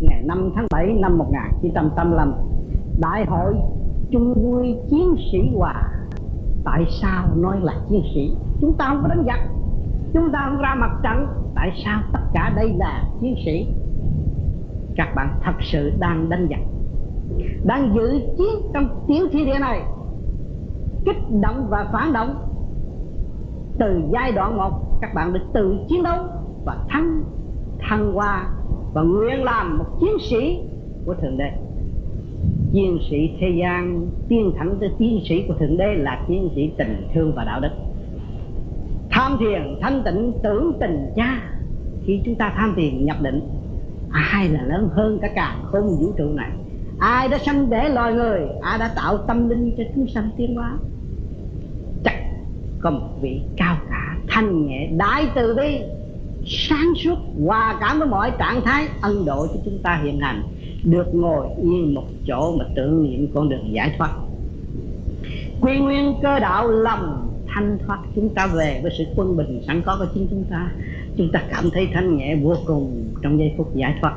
ngày 5 tháng 7 năm 1985 Đại hội chung vui chiến sĩ hòa. Tại sao nói là chiến sĩ? Chúng ta không có đánh giặc, Chúng ta không ra mặt trận. Tại sao tất cả đây là chiến sĩ? Các bạn thật sự đang đánh giặc, Đang giữ chiến trong tiểu thi địa này. Kích động và phản động. Từ giai đoạn 1 Các bạn được tự chiến đấu Và thắng, thăng hoa và nguyện làm một chiến sĩ của thượng đế. Chiến sĩ thế gian tiên thẳng tới chiến sĩ của thượng đế là chiến sĩ tình thương và đạo đức. Tham thiền, thanh tịnh tưởng tình cha. Khi chúng ta tham thiền, nhập định, ai là lớn hơn cả cả không vũ trụ này? Ai đã sanh để loài người? Ai đã tạo tâm linh cho chúng sanh tiến hóa? Chắc có một vị cao cả, thanh nhẹ, đại từ bi sáng suốt, hòa cảm với mọi trạng thái ân độ cho chúng ta hiện hành, được ngồi yên một chỗ mà tưởng niệm con đường giải thoát. Quy nguyên cơ đạo lòng thanh thoát, chúng ta về với sự quân bình sẵn có của chính chúng ta. Chúng ta cảm thấy thanh nhẹ vô cùng trong giây phút giải thoát.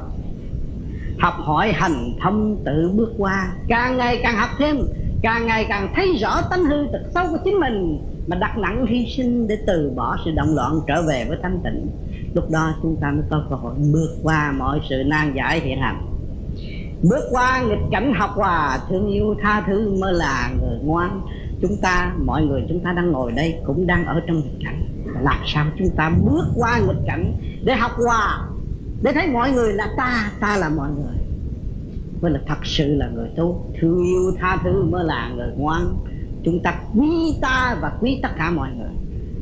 Học hỏi hành thông tự bước qua, càng ngày càng học thêm, càng ngày càng thấy rõ tánh hư tật xấu của chính mình, mà đặt nặng hy sinh để từ bỏ sự động loạn trở về với thanh tịnh lúc đó chúng ta mới có cơ hội bước qua mọi sự nan giải hiện hành bước qua nghịch cảnh học hòa, thương yêu tha thứ mới là người ngoan. Chúng ta, mọi người chúng ta đang ngồi đây cũng đang ở trong nghịch cảnh. Làm sao chúng ta bước qua nghịch cảnh để học hòa? Để thấy mọi người là ta ta là mọi người. Mới là thật sự là người tốt, thương yêu tha thứ mới là người ngoan. Chúng ta quý ta và quý tất cả mọi người.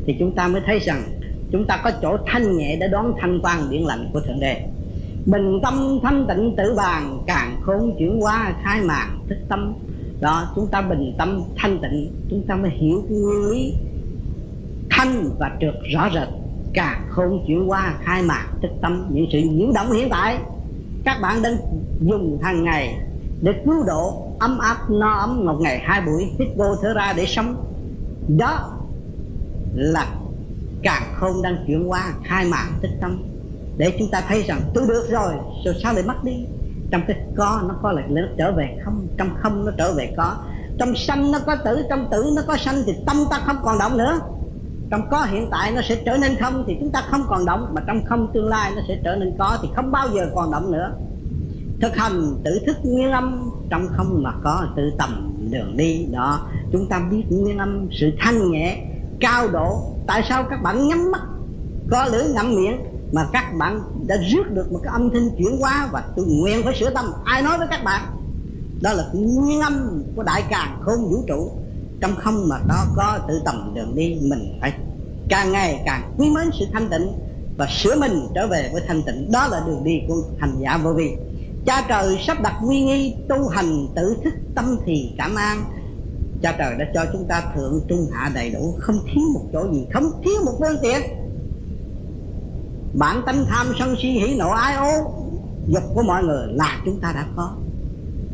Thì chúng ta mới thấy rằng chúng ta có chỗ thanh nhẹ để đón thanh quan điện lành của thượng đế. Bình tâm thanh tịnh tử bàn càng khôn chuyển hóa khai màn thức tâm. Đó, chúng ta bình tâm thanh tịnh, chúng ta mới hiểu nguyên lý thanh và trượt rõ rệt, càng khôn chuyển hóa khai mạc thức tâm. Những sự nhiễu động hiện tại, các bạn đang dùng hàng ngày để cứu độ ấm áp, no ấm một ngày, hai buổi hít vô thở ra để sống. Đó là càng không đang chuyển qua hai mạng tích tâm. Để chúng ta thấy rằng tôi được rồi rồi sao lại mất đi? Trong cái có, nó có lại nó trở về không? Trong không, nó trở về có. Trong sanh, nó có tử, trong tử, nó có sanh thì tâm ta không còn động nữa. Trong có hiện tại, nó sẽ trở nên không thì chúng ta không còn động. Mà trong không, tương lai, nó sẽ trở nên có thì không bao giờ còn động nữa. Thực hành tự thức nguyên âm, trong không mà có tự tầm đường đi. Đó, chúng ta biết nguyên âm, sự thanh nhẹ cao độ. Tại sao các bạn nhắm mắt, có lưỡi ngậm miệng mà các bạn đã rước được một cái âm thanh chuyển hóa và tự nguyện phải sửa tâm? Ai nói với các bạn? Đó là nguyên âm của đại càng không vũ trụ. Trong không mà đó có tự tầm đường đi, mình phải càng ngày càng quý mến sự thanh tịnh và sửa mình trở về với thanh tịnh. Đó là đường đi của hành giả vô vi. Cha trời sắp đặt quy nghi tu hành, tự thức tâm thì cảm an cha trời đã cho chúng ta thượng trung hạ đầy đủ, không thiếu một chỗ gì, không thiếu một phương tiện bản tánh tham sân si hỉ nộ ái ố, dục của mọi người là chúng ta đã có.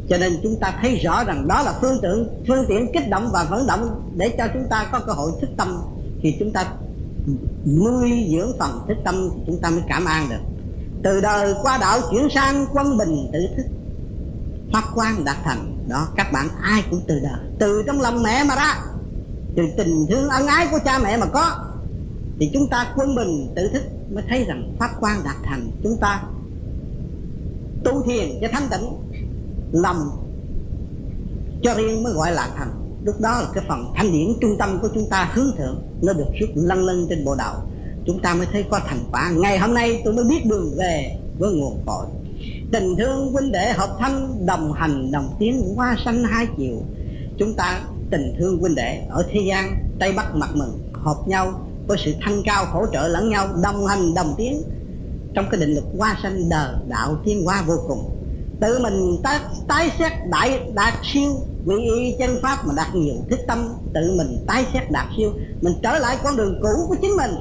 Cho nên chúng ta thấy rõ rằng đó là phương tiện phương tiện kích động và vận động để cho chúng ta có cơ hội thức tâm. Thì chúng ta nuôi dưỡng phần thức tâm thì chúng ta mới cảm an được. Từ đời qua đạo chuyển sang quân bình tự thức phát quan đạt thành đó, các bạn ai cũng từ đời. Từ trong lòng mẹ mà ra. Từ tình thương ân ái của cha mẹ mà có. Thì chúng ta quân bình tự thức mới thấy rằng pháp quan đạt thành. Chúng ta tu thiền cho thanh tịnh. Lòng cho riêng mới gọi là thành. Lúc đó là cái phần thanh điển trung tâm của chúng ta hướng thượng. Nó được xuất lăn lân trên bộ đầu chúng ta mới thấy có thành quả. Ngày hôm nay tôi mới biết đường về với nguồn cội tình thương huynh đệ hợp thanh đồng hành đồng tiến hoa xanh hai chiều. Chúng ta tình thương huynh đệ ở thế gian tây bắc mặt mừng hợp nhau có sự thanh cao hỗ trợ lẫn nhau đồng hành đồng tiến trong cái định lực hoa xanh đời đạo tiến hoa vô cùng tự mình tái, tái xét đại đạt siêu. Vị y chân pháp mà đạt nhiều thức tâm tự mình tái xét đạt siêu. Mình trở lại con đường cũ của chính mình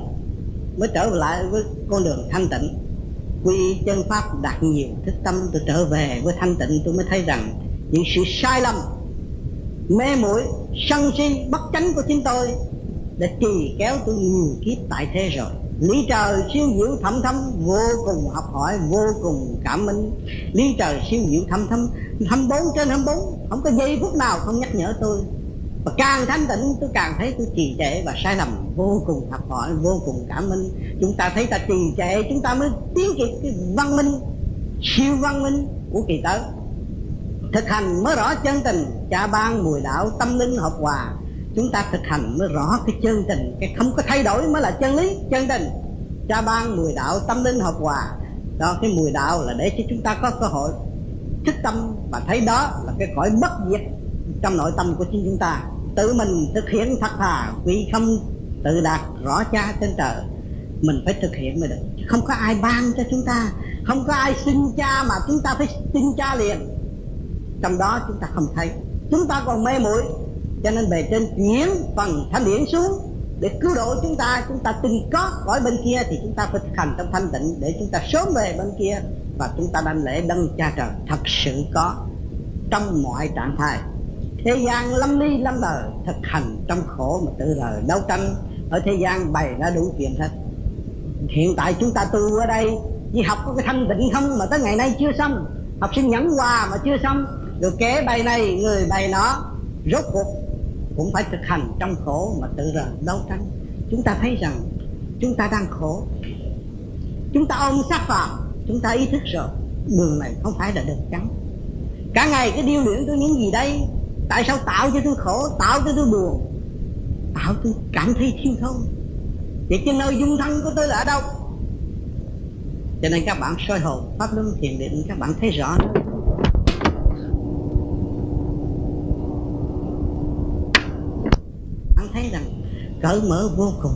mới trở lại với con đường thanh tịnh quy chân pháp đạt nhiều thức tâm, tôi trở về với thanh tịnh, tôi mới thấy rằng những sự sai lầm, mê muội, sân si, bất chánh của chính tôi đã trì kéo tôi nhiều kiếp tại thế rồi. Lý trời siêu diệu thâm thấm vô cùng học hỏi, vô cùng cảm minh lý trời siêu diệu thâm thấm thâm bốn trên thâm bốn, không có giây phút nào không nhắc nhở tôi và càng thanh tịnh, tôi càng thấy tôi trì trệ và sai lầm, vô cùng học hỏi, vô cùng cảm minh chúng ta thấy ta trì trệ, chúng ta mới tiến kịp cái văn minh, siêu văn minh của kỳ tới. Thực hành mới rõ chân tình, cha ban, mùi đạo, tâm linh hợp hòa. Chúng ta thực hành mới rõ cái chân tình, cái không có thay đổi mới là chân lý, chân tình. Cha ban, mùi đạo, tâm linh hợp hòa. Đó, cái mùi đạo là để cho chúng ta có cơ hội thức tâm và thấy đó là cái khỏi bất diệt trong nội tâm của chính chúng ta tự mình thực hiện thật thà vì không, tự đạt rõ cha trên trời, mình phải thực hiện mới được. Không có ai ban cho chúng ta, không có ai xin cha mà chúng ta phải xin cha liền. Trong đó chúng ta không thấy. Chúng ta còn mê muội, cho nên về trên chuyển phần thanh điển xuống. Để cứu độ chúng ta chúng ta từng có khỏi bên kia thì chúng ta phải thực hành trong thanh tịnh để chúng ta sớm về bên kia. Và chúng ta đảnh lễ đấng cha trời, thật sự có trong mọi trạng thái thế gian lâm ly lâm đời thực hành trong khổ mà tự rời đấu tranh. Ở thế gian bày ra đủ chuyện hết. Hiện tại chúng ta tu ở đây chỉ học có cái thanh tịnh không mà tới ngày nay chưa xong. Học sinh nhẫn hòa mà chưa xong. Rồi kế bài này người bài nó rốt cuộc cũng phải thực hành trong khổ mà tự rời đấu tranh. Chúng ta thấy rằng chúng ta đang khổ. Chúng ta ôm sát vào, chúng ta ý thức rồi đường này không phải là đường trắng. Cả ngày cái điêu luyện tôi những gì đây? Tại sao tạo cho tôi khổ, tạo cho tôi buồn? Tạo tôi cảm thấy thiếu thốn. Vậy cho nơi dung thân của tôi là ở đâu? Cho nên các bạn soi hồn, pháp luân thiền định, các bạn thấy rõ. Bạn thấy rằng cởi mở vô cùng.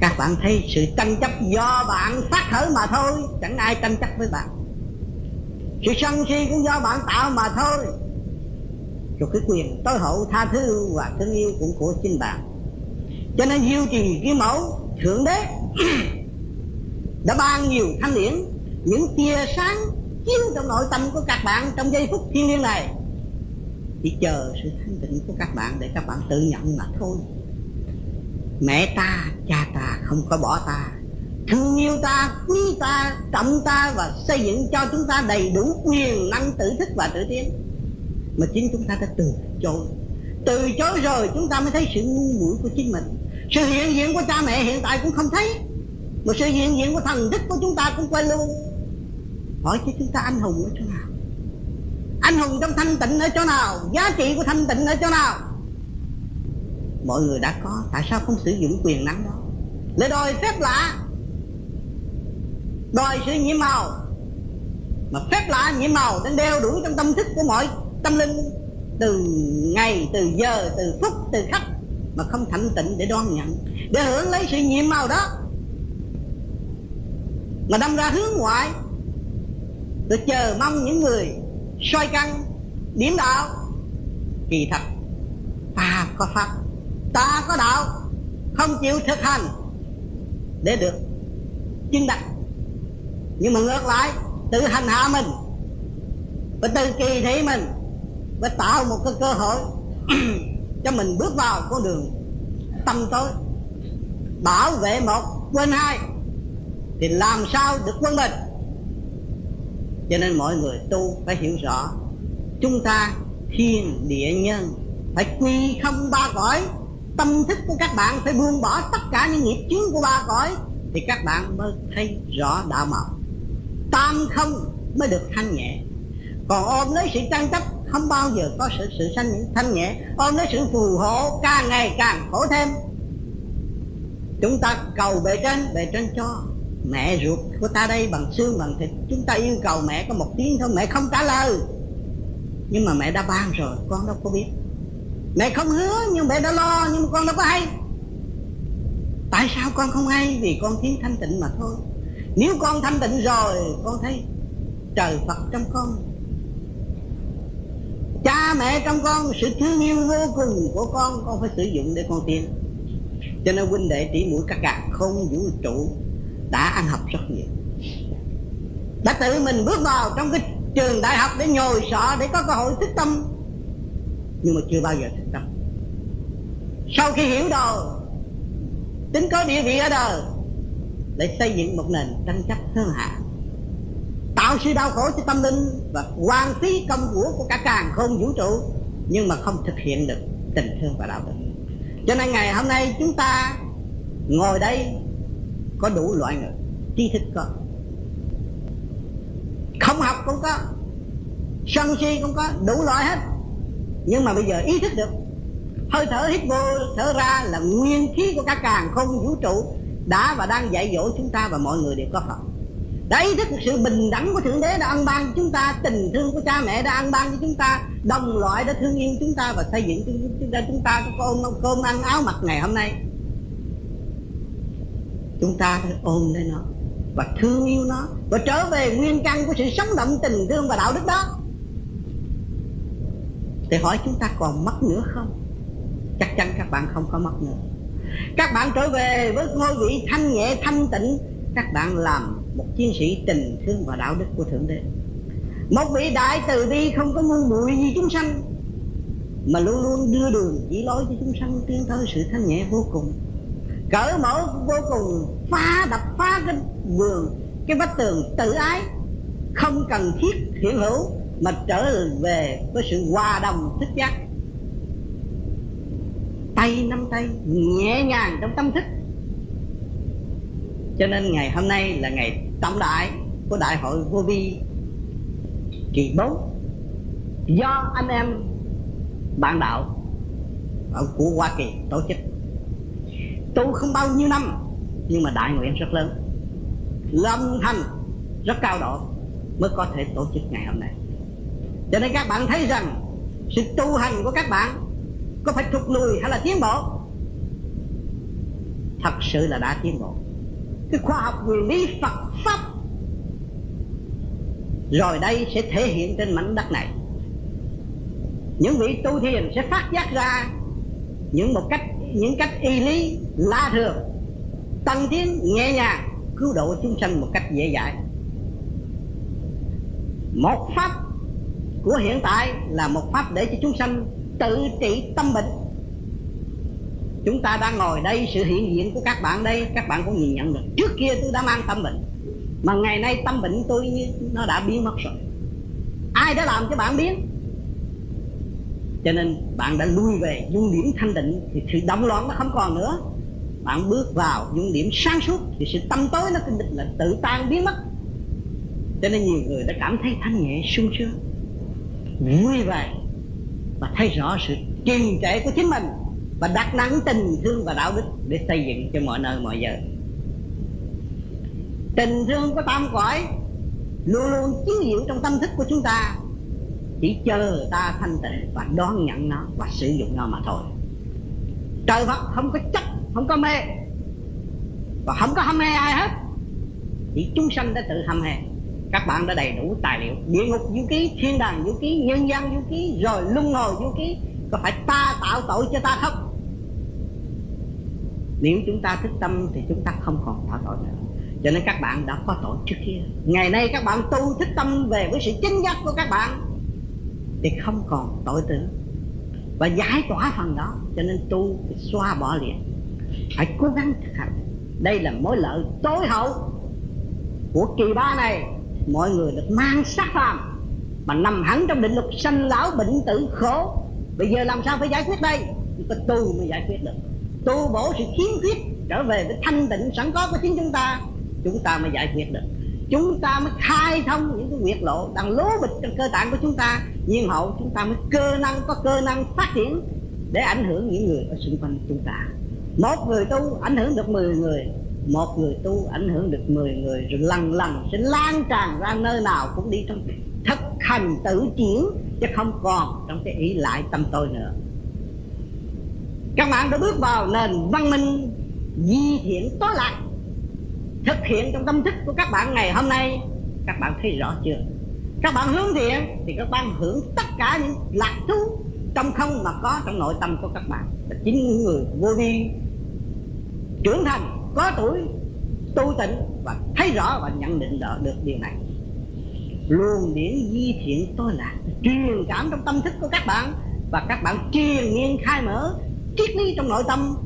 Các bạn thấy sự tranh chấp do bạn phát khởi mà thôi, chẳng ai tranh chấp với bạn. Sự sân si cũng do bạn tạo mà thôi rồi cái quyền tối hậu tha thứ và thương yêu cũng của chính bạn. Cho nên diêu trì cái mẫu thượng đế đã ban nhiều thanh điển, những tia sáng chiếu trong nội tâm của các bạn trong giây phút thiên liêng này. Chỉ chờ sự thanh tịnh của các bạn để các bạn tự nhận mà thôi. Mẹ ta, cha ta không có bỏ ta. Thương yêu ta, quý ta, trọng ta và xây dựng cho chúng ta đầy đủ quyền năng tự thức và tự tiến mà chính chúng ta đã từ chối. Từ chối rồi chúng ta mới thấy sự ngu muội của chính mình. Sự hiện diện của cha mẹ hiện tại cũng không thấy, mà sự hiện diện của thần đức của chúng ta cũng quên luôn. Hỏi cho chúng ta anh hùng ở chỗ nào? Anh hùng trong thanh tịnh ở chỗ nào? Giá trị của thanh tịnh ở chỗ nào? Mọi người đã có, tại sao không sử dụng quyền năng đó? Để đòi phép lạ. Đòi sự nhiễm màu. Mà phép lạ nhiễm màu đang đeo đuổi trong tâm thức của mọi tâm linh từ ngày, từ giờ, từ phút, từ khắc mà không thanh tịnh để đoan nhận, để hưởng lấy sự nhiệm màu đó. Mà đâm ra hướng ngoại, tôi chờ mong những người soi căn điểm đạo, kỳ thật, ta có pháp, ta có đạo, không chịu thực hành để được chứng đắc. Nhưng mà ngược lại, tự hành hạ mình và tự kỳ thị mình và tạo một cái cơ hội cho mình bước vào con đường tâm tối. Bảo vệ một, quên hai, thì làm sao được quân bình cho nên mọi người tu phải hiểu rõ, chúng ta thiên địa nhân phải quy không ba cõi. Tâm thức của các bạn phải buông bỏ tất cả những nghiệp chướng của ba cõi, thì các bạn mới thấy rõ đạo màu tam không mới được thanh nhẹ. Còn ôm lấy sự tranh chấp không bao giờ có sự sự sanh thanh nhẹ. Ôm lấy sự phù hộ càng ngày càng khổ thêm. Chúng ta cầu bề trên bề trên cho mẹ ruột của ta đây bằng xương, bằng thịt. Chúng ta yêu cầu mẹ có một tiếng thôi, mẹ không trả lời. Nhưng mà mẹ đã ban rồi, con đâu có biết. Mẹ không hứa, nhưng mẹ đã lo, nhưng mà con đâu có hay. Tại sao con không hay? Vì con thiếu thanh tịnh mà thôi. Nếu con thanh tịnh rồi, con thấy trời phật trong con cha mẹ trong con, sự thương yêu vô cùng của con con phải sử dụng để con tiến cho nên huynh đệ tỷ mũi các gạt, không vũ trụ đã ăn học rất nhiều. Đã tự mình bước vào trong cái trường đại học để nhồi sọ, để có cơ hội thức tâm. Nhưng mà chưa bao giờ thức tâm. Sau khi hiểu đồ tính có địa vị ở đời để xây dựng một nền tranh chấp hơn hạ tạo sự đau khổ cho tâm linh và hoàn phí công của của cả càng không vũ trụ, nhưng mà không thực hiện được tình thương và đạo đức. Cho nên ngày hôm nay chúng ta ngồi đây có đủ loại người, tri thức có. Không học cũng có, sân si cũng có, đủ loại hết. Nhưng mà bây giờ ý thức được, hơi thở hít vô, thở ra là nguyên khí của cả càng không vũ trụ đã và đang dạy dỗ chúng ta và mọi người đều có học đã ý thức sự bình đẳng của thượng đế đã ăn ban cho chúng ta, tình thương của cha mẹ đã ăn ban cho chúng ta, đồng loại đã thương yêu chúng ta và xây dựng chúng ta chúng ta có ôm cơm ăn áo mặc ngày hôm nay. Chúng ta phải ôm lấy nó và thương yêu nó và trở về nguyên căn của sự sống động, tình thương và đạo đức đó. Thì hỏi chúng ta còn mất nữa không? Chắc chắn các bạn không có mất nữa. Các bạn trở về với ngôi vị thanh nhẹ, thanh tịnh các bạn làm một chiến sĩ tình thương và đạo đức của thượng đế. Một vị đại từ bi không có ngu muội gì chúng sanh, mà luôn luôn đưa đường chỉ lối cho chúng sanh tiến tới sự thanh nhẹ vô cùng. Cỡ mở vô cùng, phá đập phá cái vườn cái vách tường tự ái, không cần thiết hiện hữu, mà trở về với sự hòa đồng thích giác. Tay nắm tay nhẹ nhàng trong tâm thức cho nên ngày hôm nay là ngày trọng đại của đại hội vô vi kỳ bốn. Do anh em bạn đạo ở của Hoa Kỳ tổ chức. Tu không bao nhiêu năm, nhưng mà đại nguyện rất lớn. Lâm thành rất cao độ mới có thể tổ chức ngày hôm nay. Cho nên các bạn thấy rằng sự tu hành của các bạn có phải thụt lùi hay là tiến bộ? Thật sự là đã tiến bộ cái khoa học nguyên lý Phật pháp. Rồi đây sẽ thể hiện trên mảnh đất này. Những vị tu thiền sẽ phát giác ra những một cách, những cách y lý la thường, tăng tiến, nhẹ nhàng, cứu độ chúng sanh một cách dễ dãi. Một pháp của hiện tại là một pháp để cho chúng sanh tự trị tâm bệnh chúng ta đang ngồi đây, sự hiện diện của các bạn đây, các bạn cũng nhìn nhận được. Trước kia tôi đã mang tâm bệnh, mà ngày nay tâm bệnh tôi như nó đã biến mất rồi. Ai đã làm cho bạn biến cho nên bạn đã lui về dung điểm thanh định thì sự động loạn nó không còn nữa. Bạn bước vào dung điểm sáng suốt thì sự tâm tối nó định là tự tan, biến mất. Cho nên nhiều người đã cảm thấy thanh nhẹ, sung sướng vui vẻ và thấy rõ sự kiềm trệ của chính mình và đặt đắng tình thương và đạo đức để xây dựng cho mọi nơi, mọi giờ. Tình thương của tam cõi luôn luôn chiếu diệu trong tâm thức của chúng ta. Chỉ chờ ta thanh tịnh và đón nhận nó và sử dụng nó mà thôi. Trời Phật không có chấp, không có mê. Và không có hâm mê ai hết. Chỉ chúng sanh đã tự hâm mê các bạn đã đầy đủ tài liệu. Địa ngục vũ ký thiên đàng vũ ký nhân gian vũ ký rồi luân hồi vũ ký có phải ta tạo tội cho ta không? Nếu chúng ta thức tâm thì chúng ta không còn tạo tội nữa. Cho nên các bạn đã có tội trước kia. Ngày nay các bạn tu thức tâm về với sự chính giác của các bạn thì không còn tội tử và giải tỏa phần đó, cho nên tu thì xoa bỏ liền. Phải cố gắng thực hành. Đây là mối lợi tối hậu của kỳ ba này. Mọi người được mang sắc phàm. Mà nằm hẳn trong định luật sanh lão bệnh tử khổ. Bây giờ làm sao phải giải quyết đây? Chỉ có tu mới giải quyết được tu bổ sự khiếm khuyết trở về với thanh tịnh sẵn có của chính chúng ta. Chúng ta mới giải quyết được. Chúng ta mới khai thông những cái nguyệt lộ đang lố bịch trong cơ tạng của chúng ta. Nhiên hậu, chúng ta mới cơ năng, có cơ năng phát triển để ảnh hưởng những người ở xung quanh chúng ta. Một người tu ảnh hưởng được 10 người, một người tu ảnh hưởng được 10 người, rồi lần lần sẽ lan tràn ra nơi nào cũng đi trong thực hành tự chuyển, chứ không còn trong cái ý lại tâm tôi nữa các bạn đã bước vào nền văn minh di thiện tối lạc thực hiện trong tâm thức của các bạn ngày hôm nay. Các bạn thấy rõ chưa? Các bạn hướng thiện thì các bạn hưởng tất cả những lạc thú trong không mà có trong nội tâm của các bạn. Là chính những người vô vi, trưởng thành, có tuổi, tu tịnh và thấy rõ và nhận định rõ được điều này. Luôn điển di thiện tôi là truyền cảm trong tâm thức của các bạn và các bạn truyền nghiên khai mở triết lý trong nội tâm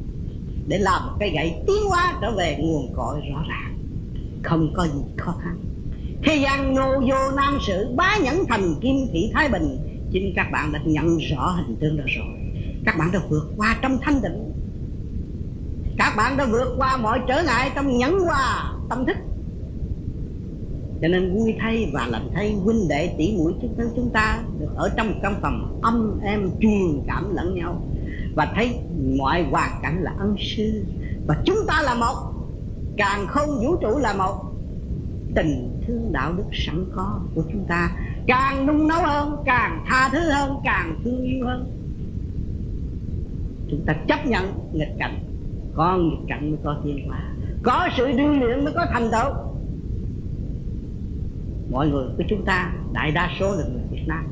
để làm một cây gậy tiến hóa trở về nguồn cội rõ ràng. Không có gì khó khăn. Thế gian nô vô nam sự bá nhẫn thành kim thị thái bình. Chính các bạn đã nhận rõ hình tượng đó rồi. Các bạn đã vượt qua trong thanh định các bạn đã vượt qua mọi trở ngại trong nhẫn hòa tâm thức. Cho nên vui thay và lành thay, huynh đệ tỷ muội chúng ta chúng ta được ở trong căn phòng âm em truyền cảm lẫn nhau và thấy mọi hoàn cảnh là ân sư. Và chúng ta là một, càng không vũ trụ là một. Tình thương đạo đức sẵn có của chúng ta càng nung nấu hơn, càng tha thứ hơn, càng thương yêu hơn. Chúng ta chấp nhận nghịch cảnh, có nghịch cảnh mới có thiên hòa có sự điêu luyện mới có thành tựu. Mọi người của chúng ta, đại đa số là người Việt Nam,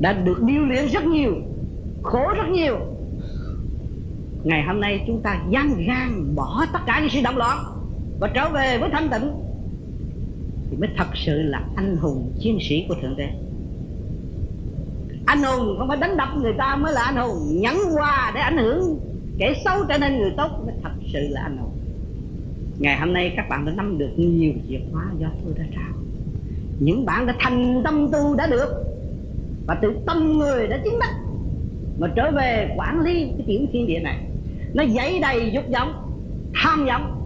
đã được điêu luyện rất nhiều, khổ rất nhiều ngày hôm nay chúng ta gian gan bỏ tất cả những sự động loạn và trở về với thanh tịnh, thì mới thật sự là anh hùng chiến sĩ của thượng đế. Anh hùng không phải đánh đập người ta mới là anh hùng, nhẫn qua để ảnh hưởng, kẻ xấu trở nên người tốt mới thật sự là anh hùng. Ngày hôm nay các bạn đã nắm được nhiều chìa khóa do tôi đã trao. Những bạn đã thành tâm tu đã được và tự tâm người đã chứng đắc mà trở về quản lý cái tiểu thiên địa này nó dậy đầy dục vọng tham vọng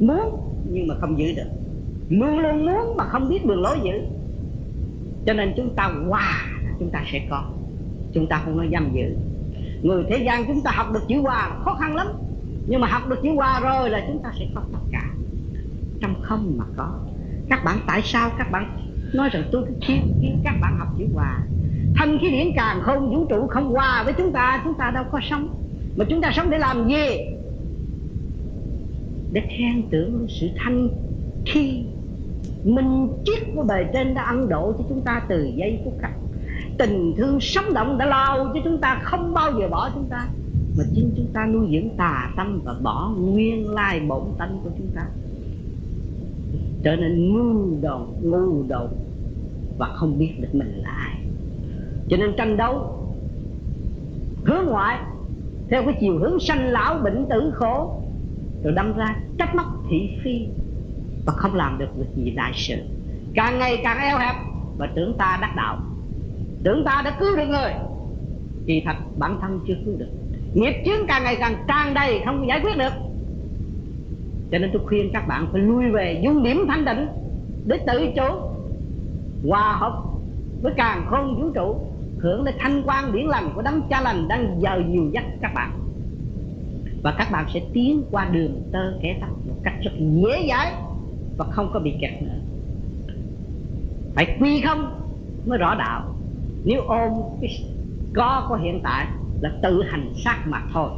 muốn nhưng mà không giữ được. Luôn luôn muốn mà không biết đường lối giữ. Cho nên chúng ta hòa chúng ta sẽ có. Chúng ta không nói giam giữ. Người thế gian chúng ta học được chữ hòa khó khăn lắm. Nhưng mà học được chữ hòa rồi là chúng ta sẽ có tất cả. Trong không mà có. Các bạn tại sao? Các bạn nói rằng tôi khiến, khiến các bạn học chữ hòa. Thanh khí điển càng không vũ trụ không hòa với chúng ta chúng ta đâu có sống mà chúng ta sống để làm gì? Để khen tưởng sự thanh khi minh triết của bề trên đã ăn độ cho chúng ta từ giây phút khắc tình thương sống động đã lao cho chúng ta, không bao giờ bỏ chúng ta. Mà chính chúng ta nuôi dưỡng tà tâm và bỏ nguyên lai bổn tánh của chúng ta. Trở nên ngu đồn ngu đồn và không biết được mình là ai. Cho nên tranh đấu, hướng ngoại theo cái chiều hướng sanh lão bệnh tử khổ, rồi đâm ra trách móc thị phi và không làm được việc gì đại sự. Càng ngày càng eo hẹp và tưởng ta đắc đạo. Tưởng ta đã cứu được người, thì thật bản thân chưa cứu được. Nghiệp chướng càng ngày càng tràn đầy, không giải quyết được. Cho nên tôi khuyên các bạn phải lui về dung điểm thanh định để tự chỗ hòa hợp với càng không vũ trụ hưởng lấy thanh quan điển lành của đấng cha lành đang giờ nhiều dắt các bạn. Và các bạn sẽ tiến qua đường tơ kẻ tóc một cách rất dễ dãi và không có bị kẹt nữa. Phải quy không mới rõ đạo. Nếu ôm cái có của hiện tại là tự hành sát mà thôi.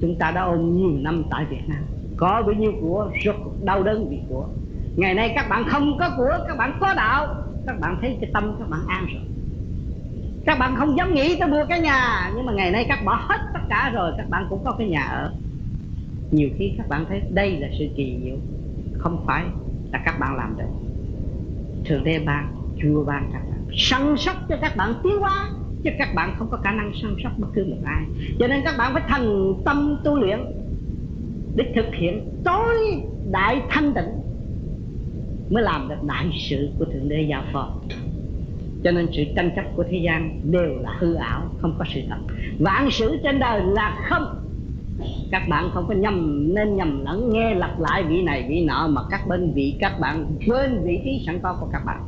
Chúng ta đã ôm nhiều năm tại Việt Nam. Có bấy nhiêu của rất đau đớn vì của. Ngày nay các bạn không có của, các bạn có đạo. Các bạn thấy cái tâm các bạn an rồi các bạn không dám nghĩ tới mua cái nhà. Nhưng mà ngày nay các bỏ hết tất cả rồi, các bạn cũng có cái nhà ở. Nhiều khi các bạn thấy đây là sự kỳ diệu. Không phải là các bạn làm được. Thượng đế ban, chúa ban các bạn. Săn sóc cho các bạn tiến hóa, chứ các bạn không có khả năng săn sóc bất cứ một ai. Cho nên các bạn phải thành tâm tu luyện để thực hiện tối đại thanh tịnh mới làm được đại sự của thượng đế giao phó cho nên sự tranh chấp của thế gian đều là hư ảo, không có sự thật. Vạn sự trên đời là không. Các bạn không có nhầm, nên nhầm lẫn, nghe lặp lại vị này vị nọ, mà các bên vị, các bạn, quên vị trí sẵn có của các bạn.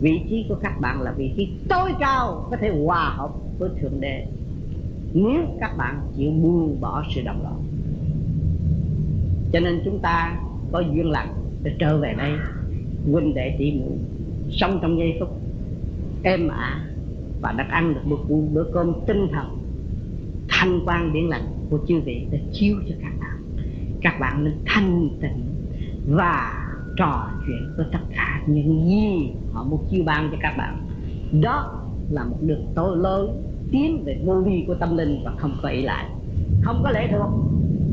Vị trí của các bạn là vị trí tối cao, có thể hòa hợp với thượng đế. Nếu các bạn chịu buông bỏ sự đồng loạn cho nên chúng ta có duyên lành để trở về đây, huynh đệ tỷ muội, sống trong giây phút êm ả và đã ăn được một bữa cơm tinh thần, thanh quan điển lành của chư vị để chiếu cho các bạn. Các bạn nên thanh tịnh và trò chuyện với tất cả những gì họ muốn chiêu ban cho các bạn. Đó là một đường tối lớn tiến về vô vi của tâm linh và không có ý lại. Không có lệ thuộc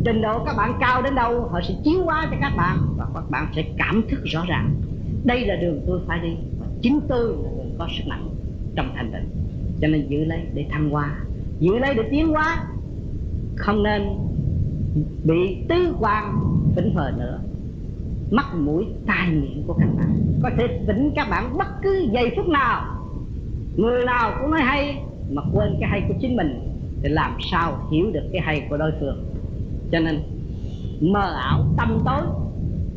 trình độ các bạn cao đến đâu, họ sẽ chiếu qua cho các bạn và các bạn sẽ cảm thức rõ ràng. Đây là đường tôi phải đi và chính tôi là có sức mạnh trong thành tựu cho nên giữ lấy để thăng hoa, giữ lấy để tiến hóa. Không nên bị tứ quan vĩnh phờ nữa. Mắt mũi tai miệng của các bạn có thể vĩnh các bạn bất cứ giây phút nào. Người nào cũng nói hay mà quên cái hay của chính mình thì làm sao hiểu được cái hay của đối phương. Cho nên mờ ảo tâm tối,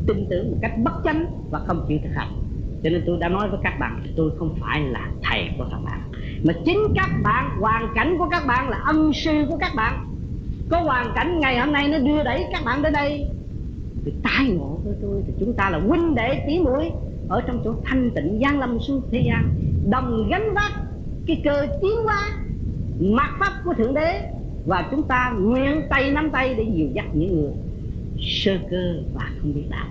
tin tưởng một cách bất chánh và không chịu thực hành cho nên tôi đã nói với các bạn, tôi không phải là thầy của các bạn. Mà chính các bạn, hoàn cảnh của các bạn là ân sư của các bạn. Có hoàn cảnh ngày hôm nay nó đưa đẩy các bạn đến đây. Thì tai ngộ với tôi thì chúng ta là huynh đệ tỷ muội ở trong chỗ thanh tịnh giang lâm xuống thế gian. Đồng gánh vác cái cơ tiến hóa mặt pháp của thượng đế. Và chúng ta nguyện tay nắm tay để dìu dắt những người sơ cơ và không biết đạo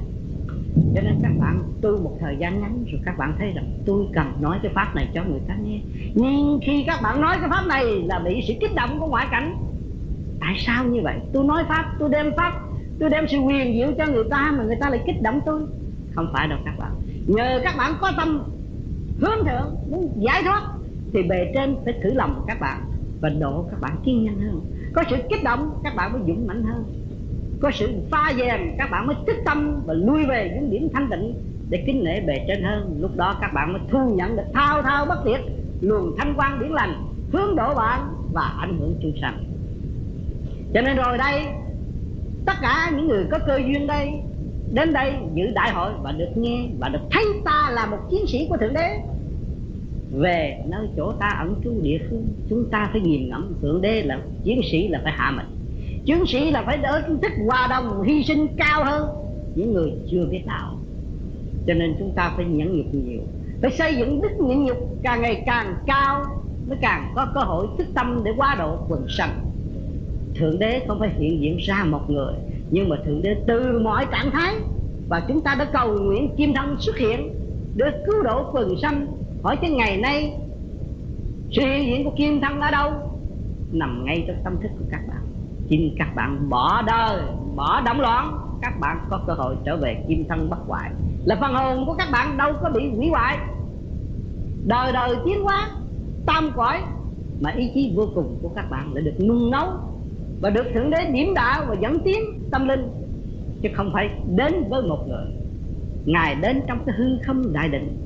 cho nên các bạn tu một thời gian ngắn rồi các bạn thấy rằng tôi cần nói cái pháp này cho người ta nghe. Nhưng khi các bạn nói cái pháp này là bị sự kích động của ngoại cảnh. Tại sao như vậy? Tôi nói pháp, tôi đem pháp, tôi đem sự quyền diệu cho người ta mà người ta lại kích động tôi. Không phải đâu các bạn. Nhờ các bạn có tâm hướng thượng, muốn giải thoát, thì bề trên phải thử lòng các bạn và độ các bạn kiên nhẫn hơn. Có sự kích động, các bạn mới dũng mãnh hơn có sự pha dèm, các bạn mới thức tâm và lui về những điểm thanh tịnh để kính nể bề trên hơn. Lúc đó các bạn mới thu nhận được thao thao bất tuyệt, luồng thanh quan điển lành, hướng độ bạn và ảnh hưởng chúng sanh. Cho nên rồi đây, tất cả những người có cơ duyên đây, đến đây dự đại hội và được nghe và được thấy ta là một chiến sĩ của thượng đế. Về nơi chỗ ta ẩn trú địa phương, chúng ta phải nghiền ngẫm thượng đế là chiến sĩ là phải hạ mình chiến sĩ là phải đỡ thức hòa đồng hy sinh cao hơn những người chưa biết đạo cho nên chúng ta phải nhẫn nhục nhiều, phải xây dựng đức nhẫn nhục càng ngày càng cao, mới càng có cơ hội thức tâm để qua độ quần sanh. Thượng đế không phải hiện diện ra một người, nhưng mà thượng đế từ mọi trạng thái, và chúng ta đã cầu nguyện kim thân xuất hiện để cứu độ quần sanh. Hỏi cái ngày nay, sự hiện diện của kim thân ở đâu? Nằm ngay trong tâm thức của các bạn xin các bạn bỏ đời bỏ động loạn. Các bạn có cơ hội trở về kim thân bất hoại là phần hồn của các bạn đâu có bị hủy hoại. Đời đời tiến hóa, tam cõi mà ý chí vô cùng của các bạn lại được nung nấu và được thượng đế điểm đạo và dẫn tiến tâm linh. Chứ không phải đến với một người. Ngài đến trong cái hư không đại định.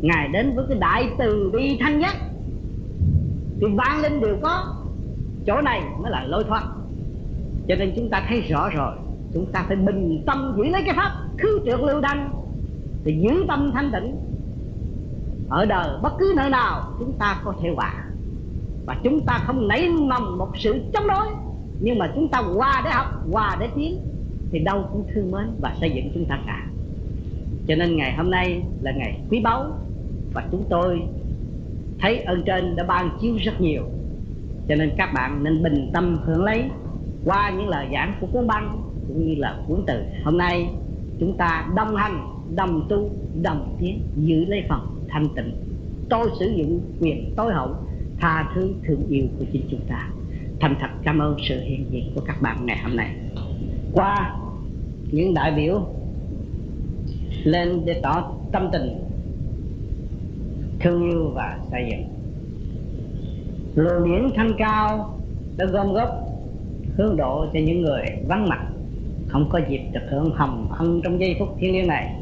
Ngài đến với cái đại từ bi thanh nhất. Thì vang linh đều có. Chỗ này mới là lối thoát cho nên chúng ta thấy rõ rồi. Chúng ta phải bình tâm giữ lấy cái pháp. Khứ trượt lưu đanh thì giữ tâm thanh tịnh. Ở đời bất cứ nơi nào chúng ta có thể hòa. Và chúng ta không nảy mầm một sự chống đối. Nhưng mà chúng ta hòa để học, hòa để tiến, thì đâu cũng thương mến và xây dựng chúng ta cả. Cho nên ngày hôm nay là ngày quý báu. Và chúng tôi thấy ơn trên đã ban chiếu rất nhiều. Cho nên các bạn nên bình tâm hưởng lấy qua những lời giảng của cuốn băng cũng như là cuốn từ. Hôm nay chúng ta đồng hành, đồng tu, đồng tiến giữ lấy phần thanh tịnh. Tôi sử dụng quyền tối hậu, tha thứ thương yêu của chính chúng ta. Thành thật cảm ơn sự hiện diện của các bạn ngày hôm nay. Qua những đại biểu lên để tỏ tâm tình thương yêu và xây dựng. Luồng điển thanh cao đã gom góp hướng độ cho những người vắng mặt, không có dịp được hưởng hồng ân trong giây phút thiêng liêng này.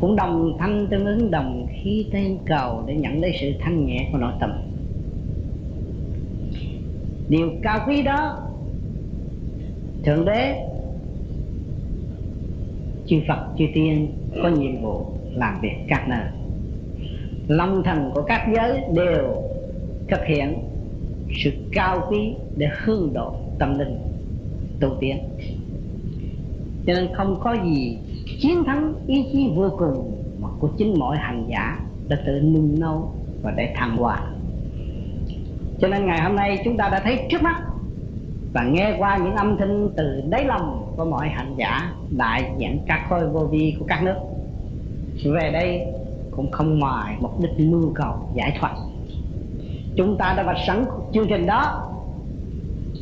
Cũng đồng thanh tương ứng đồng khí tên cầu để nhận lấy sự thanh nhẹ của nội tâm. Điều cao quý đó, thượng đế, chư phật, chư tiên có nhiệm vụ làm việc các nơi. Long thần của các giới đều thực hiện sự cao quý để hương độ tâm linh. Tu tiến. Cho nên không có gì chiến thắng ý chí vô cùng mà của chính mọi hành giả đã tự nung nấu và để thăng hoa. Cho nên ngày hôm nay chúng ta đã thấy trước mắt và nghe qua những âm thanh từ đáy lòng của mọi hành giả đại diện các khối vô vi của các nước. Về đây cũng không ngoài mục đích mưu cầu giải thoát chúng ta đã vạch sẵn chương trình đó.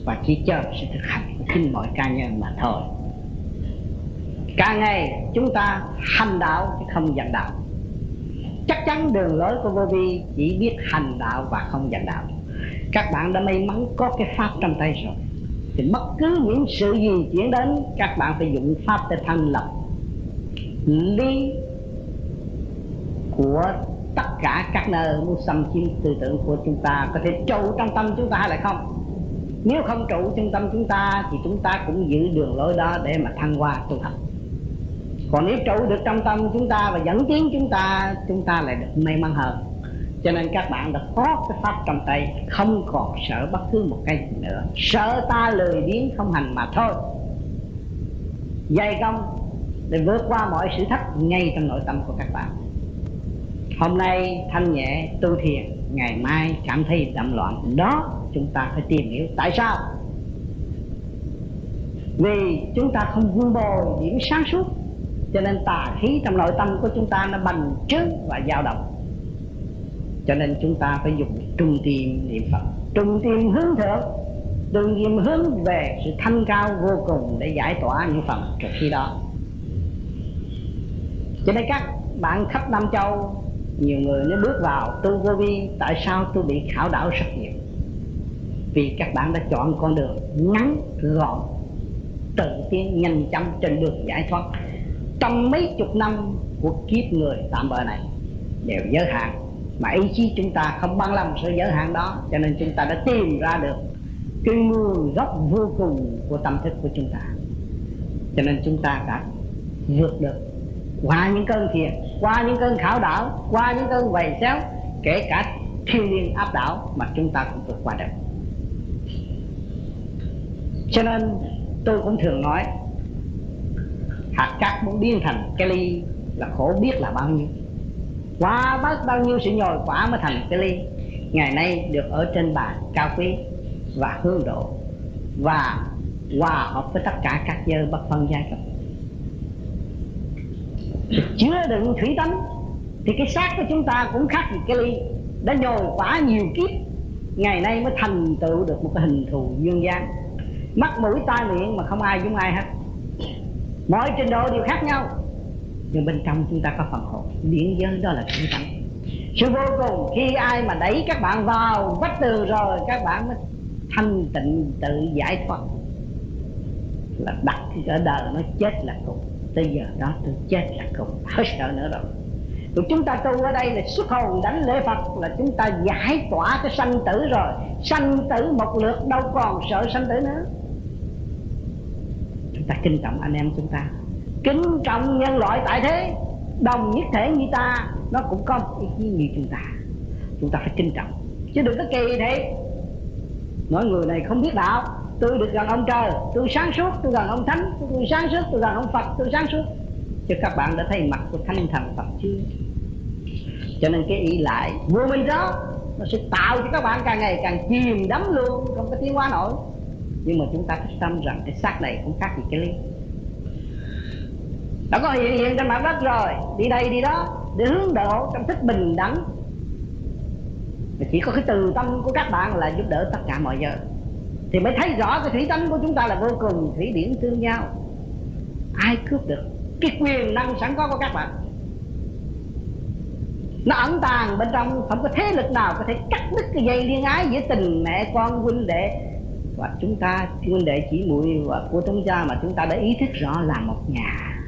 Và chỉ chờ sự thực hành của chính mọi cá nhân mà thôi. Càng ngày, chúng ta hành đạo chứ không giảng đạo. Chắc chắn đường lối của vô vi chỉ biết hành đạo và không giảng đạo. Các bạn đã may mắn có cái pháp trong tay rồi. Thì bất cứ những sự gì chuyển đến, các bạn phải dụng pháp để thanh lập. Lý của tất cả các nơi muốn xâm chiếm tư tưởng của chúng ta có thể trụ trong tâm chúng ta hay là không? Nếu không trụ trong tâm chúng ta thì chúng ta cũng giữ đường lối đó để mà thăng hoa tu học. Còn nếu trụ được trong tâm chúng ta và dẫn tiến chúng ta chúng ta lại được may mắn hơn. Cho nên các bạn đã có cái pháp trong tay, không còn sợ bất cứ một cái gì nữa. Sợ ta lười biếng không hành mà thôi. Dày công để vượt qua mọi sự thách ngay trong nội tâm của các bạn hôm nay thanh nhẹ tu thiền, ngày mai cảm thấy đậm loạn, đó chúng ta phải tìm hiểu. Tại sao? Vì chúng ta không vun bồi điểm sáng suốt, cho nên tà khí trong nội tâm của chúng ta nó bành trướng và dao động. Cho nên chúng ta phải dùng trung tim niệm phật. Trung tim hướng thượng đừng niệm hướng về sự thanh cao vô cùng để giải tỏa những phần trượt khi đó. Cho nên các bạn khắp Nam Châu nhiều người nó bước vào tu vô vi, tại sao tôi bị khảo đảo rất nhiều? Vì các bạn đã chọn con đường ngắn gọn, tự tiến nhanh chóng trên đường giải thoát. Trong mấy chục năm của kiếp người tạm bờ này, đều giới hạn. Mà ý chí chúng ta không băng lòng sự giới hạn đó, cho nên chúng ta đã tìm ra được cái nguồn gốc vô cùng của tâm thức của chúng ta. Cho nên chúng ta đã vượt được qua những cơn thiệt, qua những cơn khảo đảo qua những cơn vầy xéo kể cả thiên liên áp đảo mà chúng ta cũng vượt qua được. Cho nên tôi cũng thường nói hạt cát muốn biến thành cái ly là khổ biết là bao nhiêu. Qua bao, bao nhiêu sự nhồi quả mới thành cái ly ngày nay được ở trên bàn cao quý và hương độ và hòa hợp với tất cả các giới bất phân giai cấp chứa đựng thủy tánh, thì cái xác của chúng ta cũng khác gì cái ly. Đã nhồi quả nhiều kiếp, ngày nay mới thành tựu được một cái hình thù dương gian. Mắt, mũi, tai, miệng mà không ai giống ai hết. Mọi trình độ đều khác nhau, nhưng bên trong chúng ta có phần hồn. Điển giới đó là thủy tánh. Sự vô cùng khi ai mà đẩy các bạn vào vách tường rồi, các bạn mới thanh tịnh tự giải thoát. Là đặt ở đời nó chết là cùng tới giờ đó tôi chết là cùng hết sợ nữa rồi. Tụi chúng ta tu ở đây là xuất hồn đánh lễ Phật, là chúng ta giải tỏa cái sanh tử rồi. Sanh tử một lượt, đâu còn sợ sanh tử nữa. Chúng ta kính trọng anh em chúng ta. Kính trọng nhân loại tại thế, Đồng nhất thể như ta, Nó cũng có ý chí như chúng ta. Chúng ta phải kính trọng. Chứ đừng có kỳ thế Nói người này không biết đạo. Tôi được gần ông trời, Tôi sáng suốt, Tôi gần ông thánh, Tôi sáng suốt, Tôi gần ông Phật, Tôi sáng suốt. Chứ các bạn đã thấy mặt của thanh thần Phật chưa? Cho nên cái ý lại Vô minh đó, Nó sẽ tạo cho các bạn càng ngày càng chìm đắm luôn Không có tiến hóa nổi. Nhưng mà chúng ta thích tâm rằng Cái xác này cũng khác gì cái ly Đã có hiện hiện trên mặt đất rồi, Đi đây đi đó, Để hướng độ trong thích bình đẳng. Mà chỉ có cái từ tâm của các bạn là giúp đỡ tất cả mọi giờ thì mới thấy rõ cái thủy tánh của chúng ta là vô cùng thủy điển tương nhau ai cướp được? Cái quyền năng sẵn có của các bạn. Nó ẩn tàng bên trong, không có thế lực nào có thể cắt đứt cái dây liên ái giữa tình mẹ con huynh đệ. Và chúng ta, huynh đệ chỉ muội và của chúng ta mà chúng ta đã ý thức rõ là một nhà.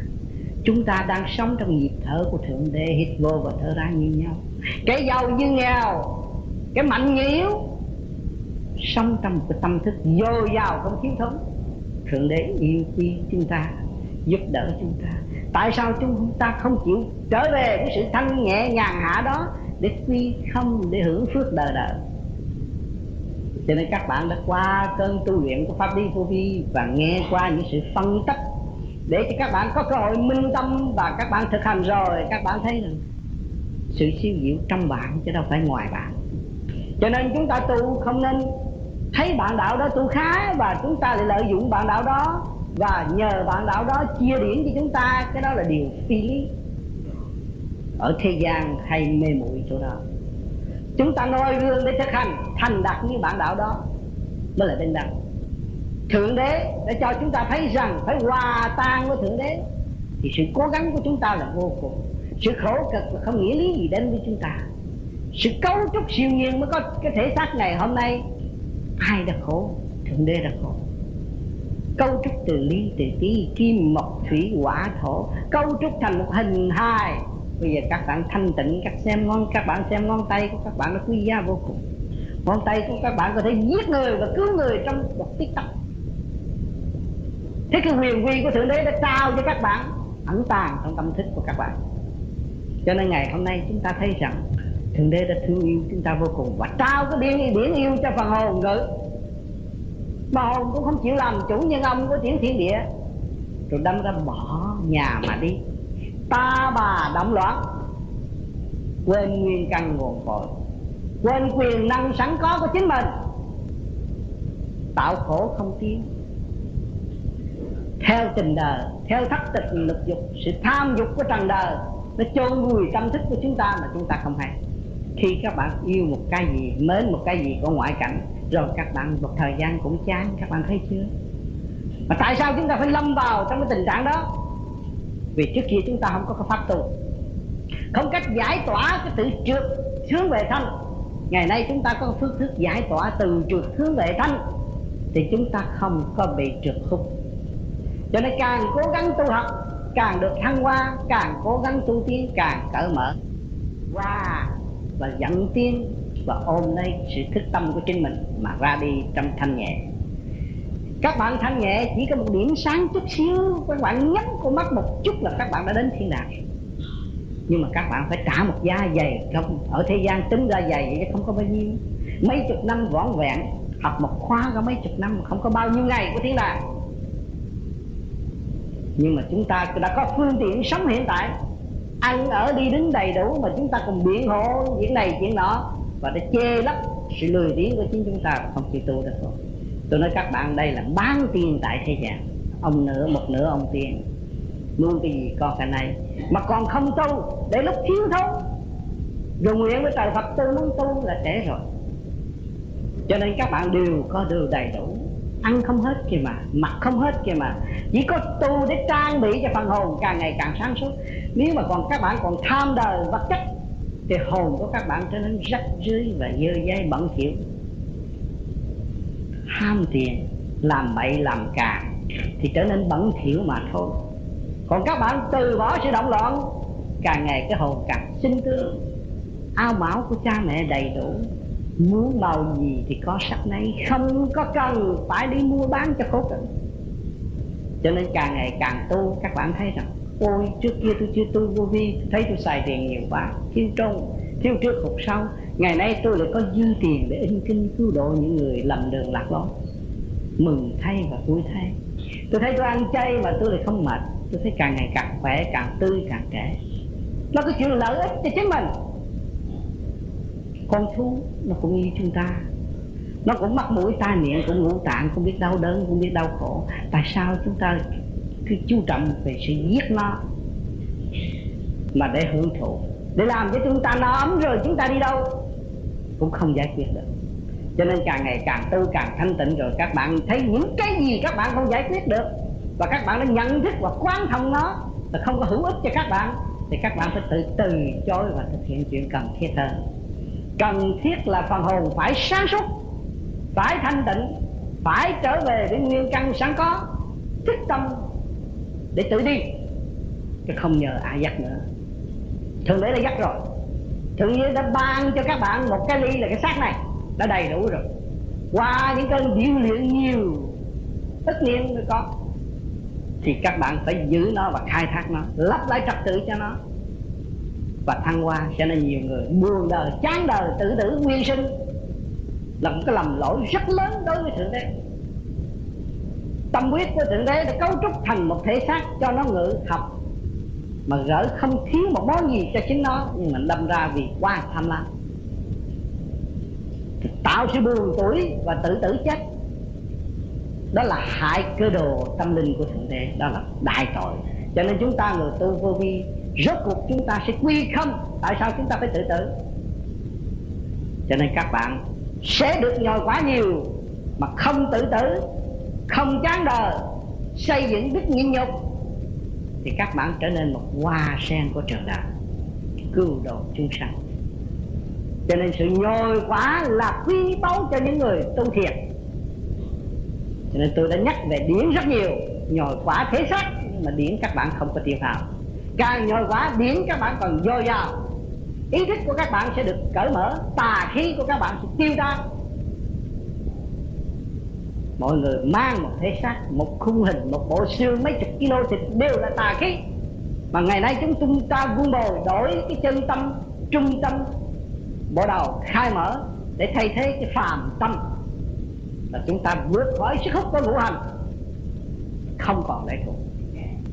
Chúng ta đang sống trong nhịp thở của thượng đế hít vô và thở ra như nhau. Cái giàu như nghèo, cái mạnh như yếu sống trong một cái tâm thức dồi dào không thiếu thốn. Thượng đế yêu quý chúng ta, giúp đỡ chúng ta. Tại sao chúng ta không chịu trở về cái sự thanh nhẹ nhàn hạ đó để quy không, để hưởng phước đời đời cho nên các bạn đã qua cơn tu luyện của pháp lý vô vi và nghe qua những sự phân tích để cho các bạn có cơ hội minh tâm và các bạn thực hành rồi, các bạn thấy rằng sự siêu diệu trong bạn chứ đâu phải ngoài bạn. Cho nên chúng ta tu không nên thấy bạn đạo đó tu khá và chúng ta lại lợi dụng bạn đạo đó và nhờ bạn đạo đó chia điển cho chúng ta. Cái đó là điều phi lý. Ở thế gian hay mê muội chỗ đó chúng ta noi gương để thực hành, thành đạt như bạn đạo đó. Mới là bên đẳng thượng đế để cho chúng ta thấy rằng phải hòa tan với thượng đế. Thì sự cố gắng của chúng ta là vô cùng. Sự khổ cực là không nghĩa lý gì đến với chúng ta. Sự cấu trúc siêu nhiên mới có cái thể xác này hôm nay ai đã khổ, thượng đế đã khổ. Cấu trúc từ ly từ tí, kim, mộc, thủy hỏa thổ. Cấu trúc thành một hình hài. Bây giờ các bạn thanh tịnh, các xem ngón, các bạn xem ngón tay của các bạn nó quý giá vô cùng. Ngón tay của các bạn có thể giết người và cứu người trong một tích tắc thế cái quyền quy của thượng đế đã trao cho các bạn. Ẩn tàng trong tâm thức của các bạn. Cho nên ngày hôm nay chúng ta thấy rằng thượng đế đã thương yêu, chúng ta vô cùng. Và trao cái điển điển yêu cho phần hồn ngự mà hồn cũng không chịu làm chủ nhân ông của tiểu thiên địa. Rồi đâm ra bỏ nhà mà đi. Ta bà động loạn. Quên nguyên căn nguồn cội. Quên quyền năng sẵn có của chính mình. Tạo khổ không tiến. Theo tình đời, theo thất tịch lực dục, sự tham dục của trần đời, nó chôn vùi tâm thức của chúng ta mà chúng ta không hay khi các bạn yêu một cái gì, mến một cái gì của ngoại cảnh, rồi các bạn một thời gian cũng chán, các bạn thấy chưa? Mà tại sao chúng ta phải lâm vào trong cái tình trạng đó? Vì trước kia chúng ta không có cái pháp tu. Không cách giải tỏa cái tự trượt hướng về thanh ngày nay chúng ta có phương thức giải tỏa từ trượt hướng về thanh thì chúng ta không có bị trượt hút cho nên càng cố gắng tu học, càng được thăng hoa, càng cố gắng tu tiến, càng cởi mở. Qua và dẫn tiến và ôm lấy sự thức tâm của chính mình mà ra đi trong thanh nhẹ. Các bạn thanh nhẹ chỉ có một điểm sáng chút xíu các bạn nhắm con mắt một chút là các bạn đã đến thiên đàng. Nhưng mà các bạn phải trả một giá dày, không, ở thế gian tính ra dày vậy không có bao nhiêu. Mấy chục năm võn vẹn, học một khóa có mấy chục năm không có bao nhiêu ngày của thiên đàng. Nhưng mà chúng ta đã có phương tiện sống hiện tại ăn ở đi đứng đầy đủ mà chúng ta còn biện hộ chuyện này chuyện nọ. Và để che lấp sự lười biếng của chính chúng ta không chịu tu được rồi tôi nói các bạn đây là bán tiền tại thế gian. Ông nửa một nửa ông tiền. Nuôi cái gì con cái này? Mà còn không tu, để lúc thiếu thốn. Rồi nguyện với trời Phật tu muốn tu là trễ rồi. Cho nên các bạn đều có đường đầy đủ ăn không hết kìa mà, mặc không hết kìa mà. Chỉ có tu để trang bị cho phần hồn càng ngày càng sáng suốt. Nếu mà còn các bạn còn tham đời vật chất thì hồn của các bạn trở nên rách rưới và dơ dây bẩn thỉu ham tiền, làm bậy làm càng, thì trở nên bẩn thỉu mà thôi. Còn các bạn từ bỏ sự động loạn, càng ngày cái hồn càng sinh tương ao máu của cha mẹ đầy đủ muốn màu gì thì có sắc nấy. Không có cần phải đi mua bán cho khổ cực cho nên càng ngày càng tu. Các bạn thấy rằng, ôi, trước kia tôi chưa tu vô vi thấy tôi xài tiền nhiều quá, thiếu trung thiếu trước hụt sau ngày nay tôi lại có dư tiền để in kinh cứu độ những người lầm đường lạc lối. Mừng thay và vui thay. Tôi thấy tôi ăn chay mà tôi lại không mệt. Tôi thấy càng ngày càng khỏe, càng tươi, càng trẻ. Nó có chuyện lợi ích cho chính mình con thú, nó cũng như chúng ta. Nó cũng mắc mũi tai miệng, cũng ngũ tạng, cũng biết đau đớn, cũng biết đau khổ. Tại sao chúng ta cứ chú trọng về sự giết nó mà để hưởng thụ? Để làm cho chúng ta nó ấm rồi chúng ta đi đâu? Cũng không giải quyết được. Cho nên càng ngày càng tư, càng thanh tịnh rồi các bạn thấy những cái gì các bạn không giải quyết được và các bạn đã nhận thức và quán thông nó là không có hữu ích cho các bạn, thì các bạn phải tự từ chối và thực hiện chuyện cần thiết hơn cần thiết là phần hồn phải sáng suốt, phải thanh tịnh, phải trở về với nguyên căn sẵn có thức tâm để tự đi, chứ không nhờ ai dắt nữa. Thượng đế đã dắt rồi. Thượng đế đã ban cho các bạn một cái ly là cái xác này, đã đầy đủ rồi. Qua những cơn điêu luyện nhiều, tất nhiên mới có. Thì các bạn phải giữ nó và khai thác nó lắp lại trật tự cho nó và thăng hoa. Cho nên nhiều người buồn đời, chán đời, tự tử, nguyên sinh. Là một cái lầm lỗi rất lớn đối với thượng đế. Tâm quyết của thượng đế đã cấu trúc thành một thể xác cho nó ngự học. Mà gỡ không thiếu một món gì cho chính nó, nhưng mà đâm ra vì quá tham lam. Tạo sự buồn tuổi và tự tử chết. Đó là hại cơ đồ tâm linh của thượng đế. Đó là đại tội. Cho nên chúng ta người tu vô vi rốt cuộc chúng ta sẽ quy không? Tại sao chúng ta phải tự tử? Cho nên các bạn sẽ được nhồi quá nhiều mà không tự tử, không chán đời, xây dựng đức nhịn nhục, thì các bạn trở nên một hoa sen của trường đạo cứu độ chúng sanh. Cho nên sự nhồi quá là quý báu cho những người tu thiệt cho nên tôi đã nhắc về điển rất nhiều, nhồi quá thế xác, nhưng mà điển các bạn không có tiêu hào càng nhồi quá điển các bạn còn dồi dào ý thức của các bạn sẽ được cởi mở, tà khí của các bạn sẽ tiêu tan. Mọi người mang một thể xác, một khung hình, một bộ xương, mấy chục kilo thịt đều là tà khí. Mà ngày nay chúng chúng ta vun bồi, đổi cái chân tâm, trung tâm, bộ đầu khai mở để thay thế cái phàm tâm. Là chúng ta vượt khỏi sức hút của ngũ hành. Không còn lệ thuộc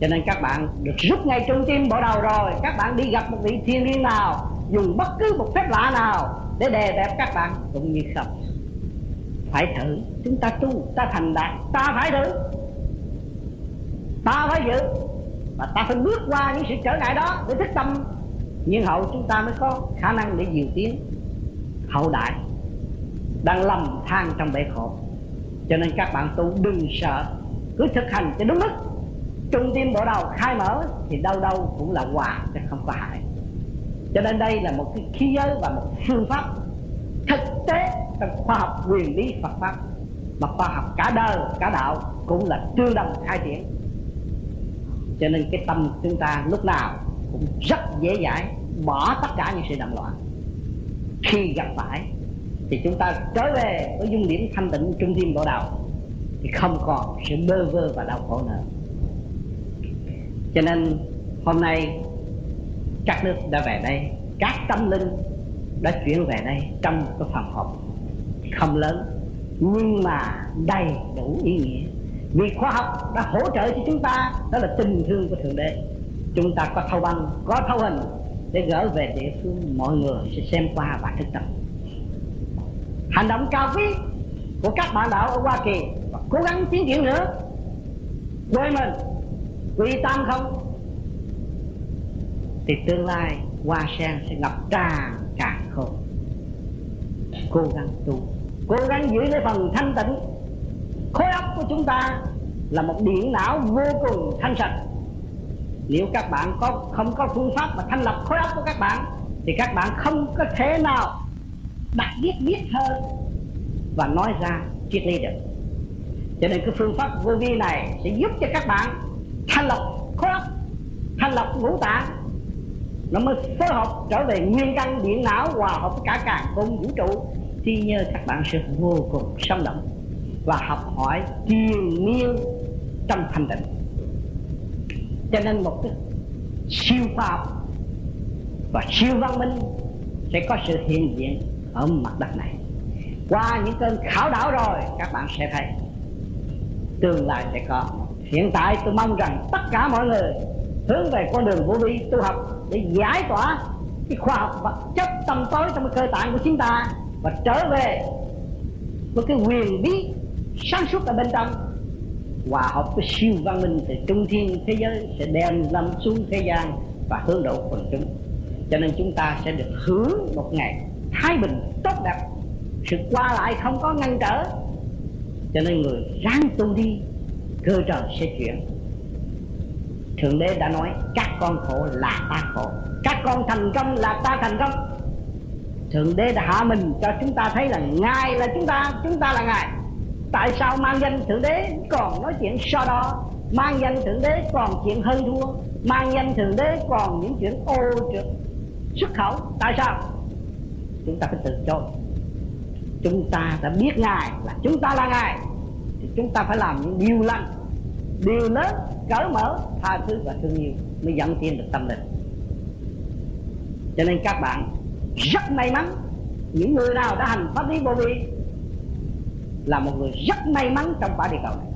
cho nên các bạn được rút ngay trung tim bộ đầu rồi. Các bạn đi gặp một vị thiên liên nào, dùng bất cứ một phép lạ nào để đè đẹp các bạn, cũng như không. Phải thử, chúng ta tu, ta thành đạt, ta phải thử. Ta phải giữ, và ta phải bước qua những sự trở ngại đó để thức tâm. Nhưng hậu chúng ta mới có khả năng để diều tiến. Hậu đại đang lầm than trong bể khổ. Cho nên các bạn tu đừng sợ, cứ thực hành cho đúng mức trung tim bộ đầu, khai mở, thì đâu đâu cũng là hòa chứ không có hại. Cho nên đây là một cái khí giới và một phương pháp thực tế trong khoa học quyền lý Phật pháp. Mà khoa học cả đời, cả đạo cũng là tương đồng khai triển cho nên cái tâm chúng ta lúc nào cũng rất dễ dãi, bỏ tất cả những sự động loạn khi gặp phải, thì chúng ta trở về với dung điểm thanh tịnh trung tâm bộ đầu, thì không còn sự bơ vơ và đau khổ nữa cho nên hôm nay các nước đã về đây, các tâm linh đã chuyển về đây trong cái phòng họp. Không lớn, nhưng mà đầy đủ ý nghĩa. Vì khoa học đã hỗ trợ cho chúng ta, đó là tình thương của thượng đế. Chúng ta có thâu băng, có thâu hình để gỡ về địa phương, mọi người sẽ xem qua và thức tâm hành động cao quý của các bạn đạo ở Hoa Kỳ, và cố gắng tiến triển nữa. Quê mình quy tam không? Thì tương lai hoa sen sẽ ngập tràn càng khôn. Cố gắng tu, cố gắng giữ lấy phần thanh tịnh. Khối óc của chúng ta là một điện não vô cùng thanh sạch. Nếu các bạn có, không có phương pháp mà thanh lập khối óc của các bạn, thì các bạn không có thể nào đặt viết viết hơn và nói ra triết lý được. Cho nên cái phương pháp vô vi này sẽ giúp cho các bạn thanh lập khối óc thanh lập ngũ tạng. Nó mới phối hợp trở về nguyên căn điện não hòa hợp cả càng khôn vũ trụ. Thì nhờ các bạn sẽ vô cùng sống động và học hỏi triền miên trong thanh tịnh. Cho nên một cái siêu khoa học và siêu văn minh sẽ có sự hiện diện ở mặt đất này. Qua những cơn khảo đảo rồi, các bạn sẽ thấy tương lai sẽ có hiện tại tôi mong rằng tất cả mọi người hướng về con đường vô vi tu học để giải tỏa cái khoa học vật chất tâm tối trong cái cơ tạng của chúng ta và trở về với cái quyền bí sáng suốt ở bên trong. Hòa hợp với siêu văn minh từ trung thiên thế giới sẽ đem lâm xuống thế gian và hướng độ quần chúng. Cho nên chúng ta sẽ được hưởng một ngày thái bình tốt đẹp. Sự qua lại không có ngăn trở. Cho nên người ráng tu đi cơ trời, sẽ chuyển. Thượng đế đã nói, các con khổ là ta khổ. Các con thành công là ta thành công. Thượng đế đã hạ mình cho chúng ta thấy là ngài là chúng ta chúng ta là ngài. Tại sao mang danh thượng đế còn nói chuyện so đo? Mang danh thượng đế còn chuyện hơn thua. Mang danh thượng đế còn những chuyện ô trượt xuất khẩu. Tại sao? Chúng ta phải từ chối. Chúng ta đã biết ngài là, chúng ta là ngài thì chúng ta phải làm những điều lành. Điều lớn cởi mở, tha thứ và thương yêu mới dẫn tiến được tâm linh. Cho nên các bạn rất may mắn, những người nào đã hành pháp lý vô vi là một người rất may mắn trong quả địa cầu này.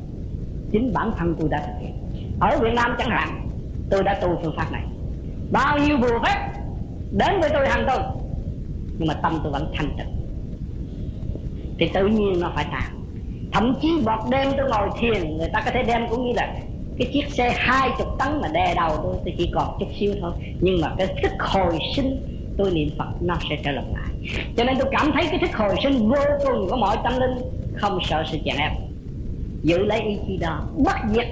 Chính bản thân tôi đã thực hiện. Ở Việt Nam chẳng hạn, tôi đã tu phương pháp này. Bao nhiêu bùa phép đến với tôi hàng tuần nhưng mà tâm tôi vẫn thanh tịnh. Thì tự nhiên nó phải tàn thậm chí một đêm tôi ngồi thiền, người ta có thể đem cũng như là cái chiếc xe hai chục tấn mà đè đầu tôi tôi chỉ còn chút xíu thôi. Nhưng mà cái thức hồi sinh tôi niệm phật, nó sẽ trở lại. Cho nên tôi cảm thấy cái thức hồi sinh vô cùng của mọi tâm linh, không sợ sự chèn ép. Giữ lấy ý chí đó, bất diệt.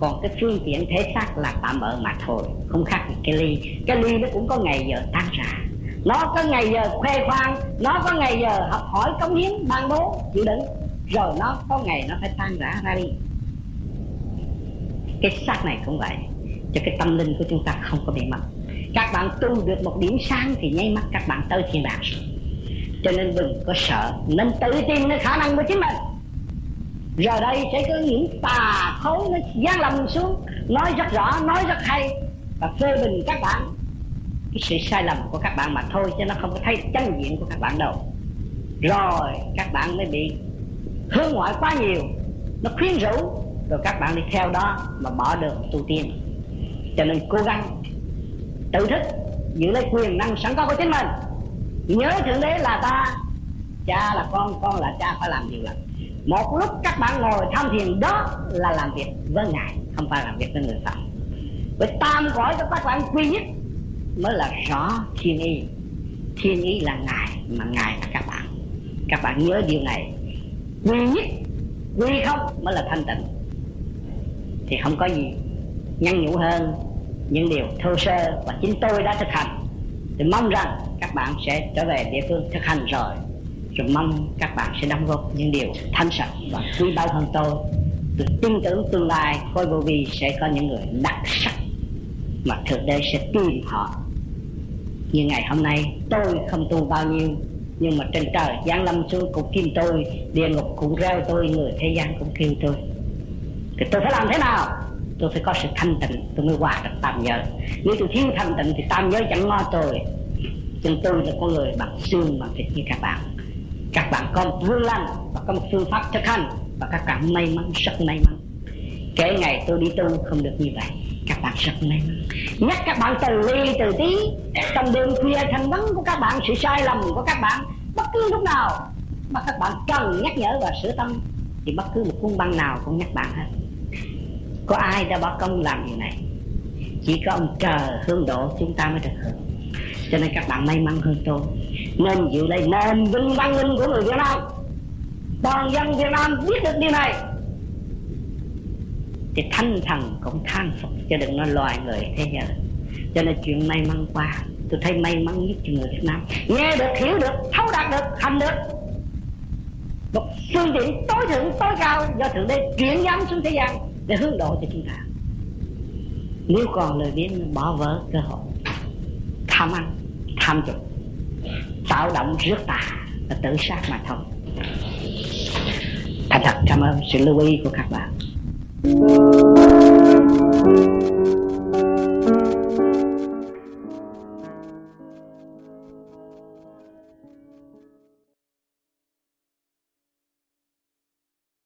Còn cái phương tiện thể xác là tạm bỡ mà thôi, không khác gì cái ly. Cái ly nó cũng có ngày giờ tan rã nó có ngày giờ khoe khoang, nó có ngày giờ học hỏi cống hiến, ban bố, chịu đựng. Rồi nó có ngày nó phải tan rã ra đi. Cái xác này cũng vậy, cho cái tâm linh của chúng ta không có bị mất. Các bạn tu được một điểm sáng thì nháy mắt các bạn tới thiên đàng. Cho nên đừng có sợ, nên tự tin cái khả năng của chính mình. Giờ đây sẽ có những tà khối nó giáng lầm xuống, nói rất rõ, nói rất hay, và phê bình các bạn cái sự sai lầm của các bạn mà thôi, chứ nó không có thấy chân diện của các bạn đâu. Rồi, các bạn mới bị hướng ngoại quá nhiều. Nó khuyến rũ. Rồi các bạn đi theo đó mà bỏ đường tu tiên. Cho nên cố gắng tự thức, giữ lấy quyền năng sẵn có của chính mình. Nhớ thượng đế là ta, cha là con con là cha, phải làm nhiều lần một lúc các bạn ngồi tham thiền đó là làm việc với ngài, không phải làm việc với người phạm với tam cõi của các bạn quy nhất mới là rõ thiên ý. Thiên ý là ngài, mà ngài là các bạn. Các bạn nhớ điều này. Quy nhất, quy không mới là thanh tịnh. Thì không có gì nhăn nhủ hơn những điều thô sơ và chính tôi đã thực hành. Thì mong rằng các bạn sẽ trở về địa phương thực hành rồi. Rồi mong các bạn sẽ đóng góp những điều thanh sạch và quý báu hơn tôi. Tôi tin tưởng tương lai khôi vô vi sẽ có những người đặc sắc mà thượng đế sẽ tìm họ như ngày hôm nay, tôi không tu bao nhiêu, nhưng mà trên trời giáng lâm xuống cũng kim tôi, địa ngục cũng reo tôi, người thế gian cũng kêu tôi. Thì tôi phải làm thế nào? Tôi phải có sự thanh tịnh, tôi mới hòa được tam giới. Nếu tôi thiếu thanh tịnh thì tam giới chẳng ngon tôi. Nhưng tôi là con người bằng xương, bằng thịt như các bạn. Các bạn có một vương lành và có một phương pháp thực hành, và các bạn may mắn, rất may mắn. Kể ngày tôi đi tu không được như vậy các bạn rất may nhắc các bạn từ ly, từ tí. Trong đêm khuya thành vấn của các bạn, sự sai lầm của các bạn, bất cứ lúc nào mà các bạn cần nhắc nhở và sửa tâm, thì bất cứ một cuốn băng nào cũng nhắc bạn hết. Có ai đã bỏ công làm điều này? Chỉ có ông trời hương độ chúng ta mới được hưởng. Cho nên các bạn may mắn hơn tôi. Nên giữ lấy nền vinh văn minh của người Việt Nam. Toàn dân Việt Nam biết được điều này. Thì thanh thần cũng than phục cho đừng nói loài người thế giờ cho nên chuyện may mắn qua tôi thấy may mắn nhất cho người Việt Nam. Nghe được, hiểu được, thấu đạt được, hành được. Một phương tiện tối thượng, tối cao do thượng đế chuyển giám xuống thế gian để hướng độ cho chúng ta. Nếu còn lời biến, bỏ vỡ cơ hội. Tham ăn, tham dục. Tạo động rước tà và tự sát mà thôi. Thành thật, cảm ơn sự lưu ý của các bạn.